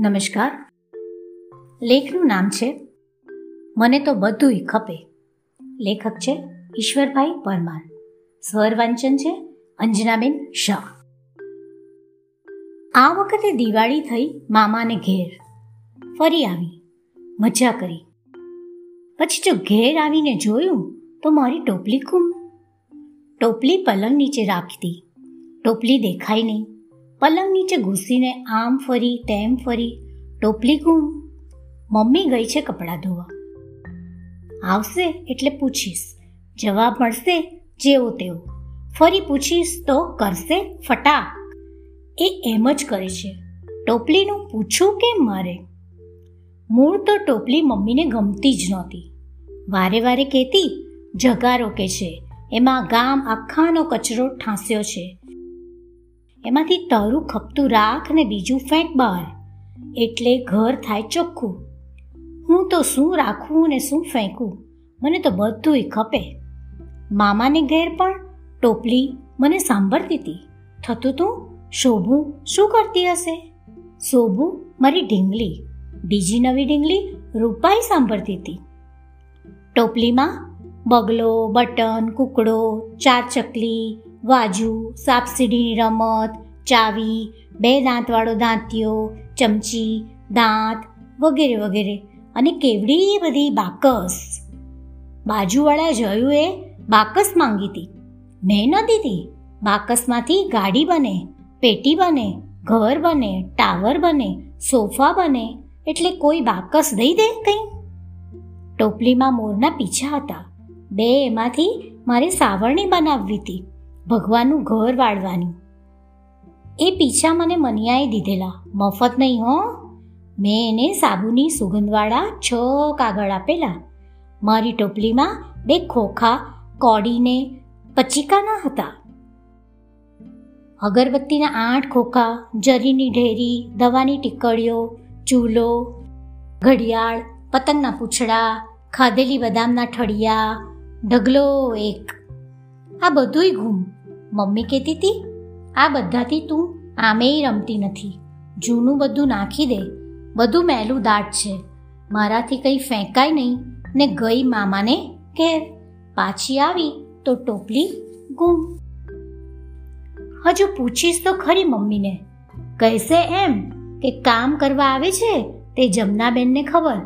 નમસ્કાર. લેખનું નામ છે મને તો બધુંય ખપે. લેખક છે ઈશ્વરભાઈ પરમાર. સ્વર વાંચન છે અંજનાબેન શાહ. આ વખતે દિવાળી થઈ મામાને ઘેર. ફરી આવી. મજા કરી. પછી જો ઘેર આવીને જોયું તો મારી ટોપલી ગુમ ટોપલી પલંગ નીચે રાખતી. ટોપલી દેખાય નહીં. પલંગ નીચે ઘૂસીને આમ ફરી, તેમ ફરી, ટોપલી ગુમ, મમ્મી ગઈ છે કપડાં ધોવા. આવશે એટલે પૂછીશ, જવાબ મળશે જેવો તેવો. ફરી પૂછીશ તો કરશે ફટાક. એ એમ જ કરે છે. ટોપલીનું પૂછું કેમ મારે? મૂળ તો ટોપલી મમ્મીને ગમતી જ નહોતી. વારે વારે કહેતી, જગારો કે છે. એમાં ગામ આખાનો કચરો ઠાંસ્યો છે. એમાંથી તરું ખપતું રાખ ને બીજું ફેંક બહાર. એટલે ઘર થાય ચોખ્ખું. હું તો શું રાખવું ને શું ફેંકું? મને તો બધુંય ખપે. મામાને ઘેર પણ ટોપલી મને સાંભળતી હતી થતું તું? શોભું શું કરતી હશે? શોભું મારી ઢીંગલી. બીજી નવી ઢીંગલી રૂપાઈ સાંભળતી હતી ટોપલીમાં બગલો, બટન, કુકડો, ચાર ચકલી વાજુ સાપસીડીની રમત, ચાવી, બે દાંતવાળો દાંતિયો, ચમચી, દાંત વગેરે વગેરે. અને કેવડી બધી બાકસ. બાજુવાળા જયુએ બાકસ માંગી હતી. મેં ન દીધી. બાકસમાંથી ગાડી બને, પેટી બને, ઘર બને, ટાવર બને, સોફા બને. એટલે કોઈ બાકસ દઈ દે કંઈ? ટોપલીમાં મોરના પીછા હતા. બે એમાંથી મારે સાવરણી બનાવવી હતી. ભગવાનનું ઘર વાળવાની. એ પીછા મને મનિયાએ દીધેલા. મફત નહીં હો. મેં એને સાબુની સુગંધવાળા છ કાગળ આપેલા. મારી ટોપલીમાં બે ખોખા, કોડીને પચીકાના હતા. અગરબત્તીના આઠ ખોખા, જરીની ઢેરી, દવાની ટીકડીઓ ચૂલો, ઘડિયાળ, પતંગના પૂંછડા, ખાધેલી બદામના ઠળિયા, ઢગલો એક. આ બધુંય ગુમ મમ્મી કહેતી હતી, આ બધાથી તું આમેય રમતી નથી. જૂનું બધું નાખી દે. બધું મેલું દાટ છે. મારાથી કંઈ ફેંકાય નહીં ને ગઈ મામાને ઘેર. પાછી આવી તો ટોપલી ગુમ. હજુ પૂછીશ તો ખરી મમ્મીને. કહેશે એમ કે કામ કરવા આવે છે તે જમનાબેનને ખબર.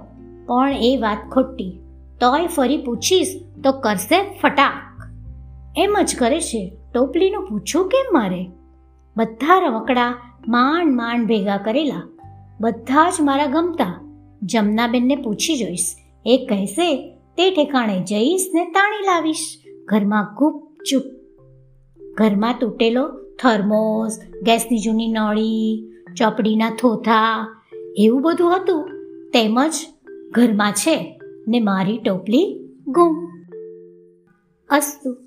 પણ એ વાત ખોટી. તોય ફરી પૂછીશ તો કરશે ફટાક. એમ જ કરે છે, ટોપલીનું પૂછો કેમ મારે? બધા રમકડા માંડ માંડ ભેગા કરેલા. બધા જ મારા ગમતા. જમનાબેનને પૂછી જોઈશ. એ કહેશે, તે ઠેકાણે જઈશ ને તાણી લાવીશ. ઘરમાં ગુપચૂપ ઘરમાં તૂટેલો થર્મોસ, ગેસની જૂની નળી, ચોપડીના થોથા, એવું બધું હતું. તેમજ ઘરમાં છે ને મારી ટોપલી ગુમ. અસ્તુ.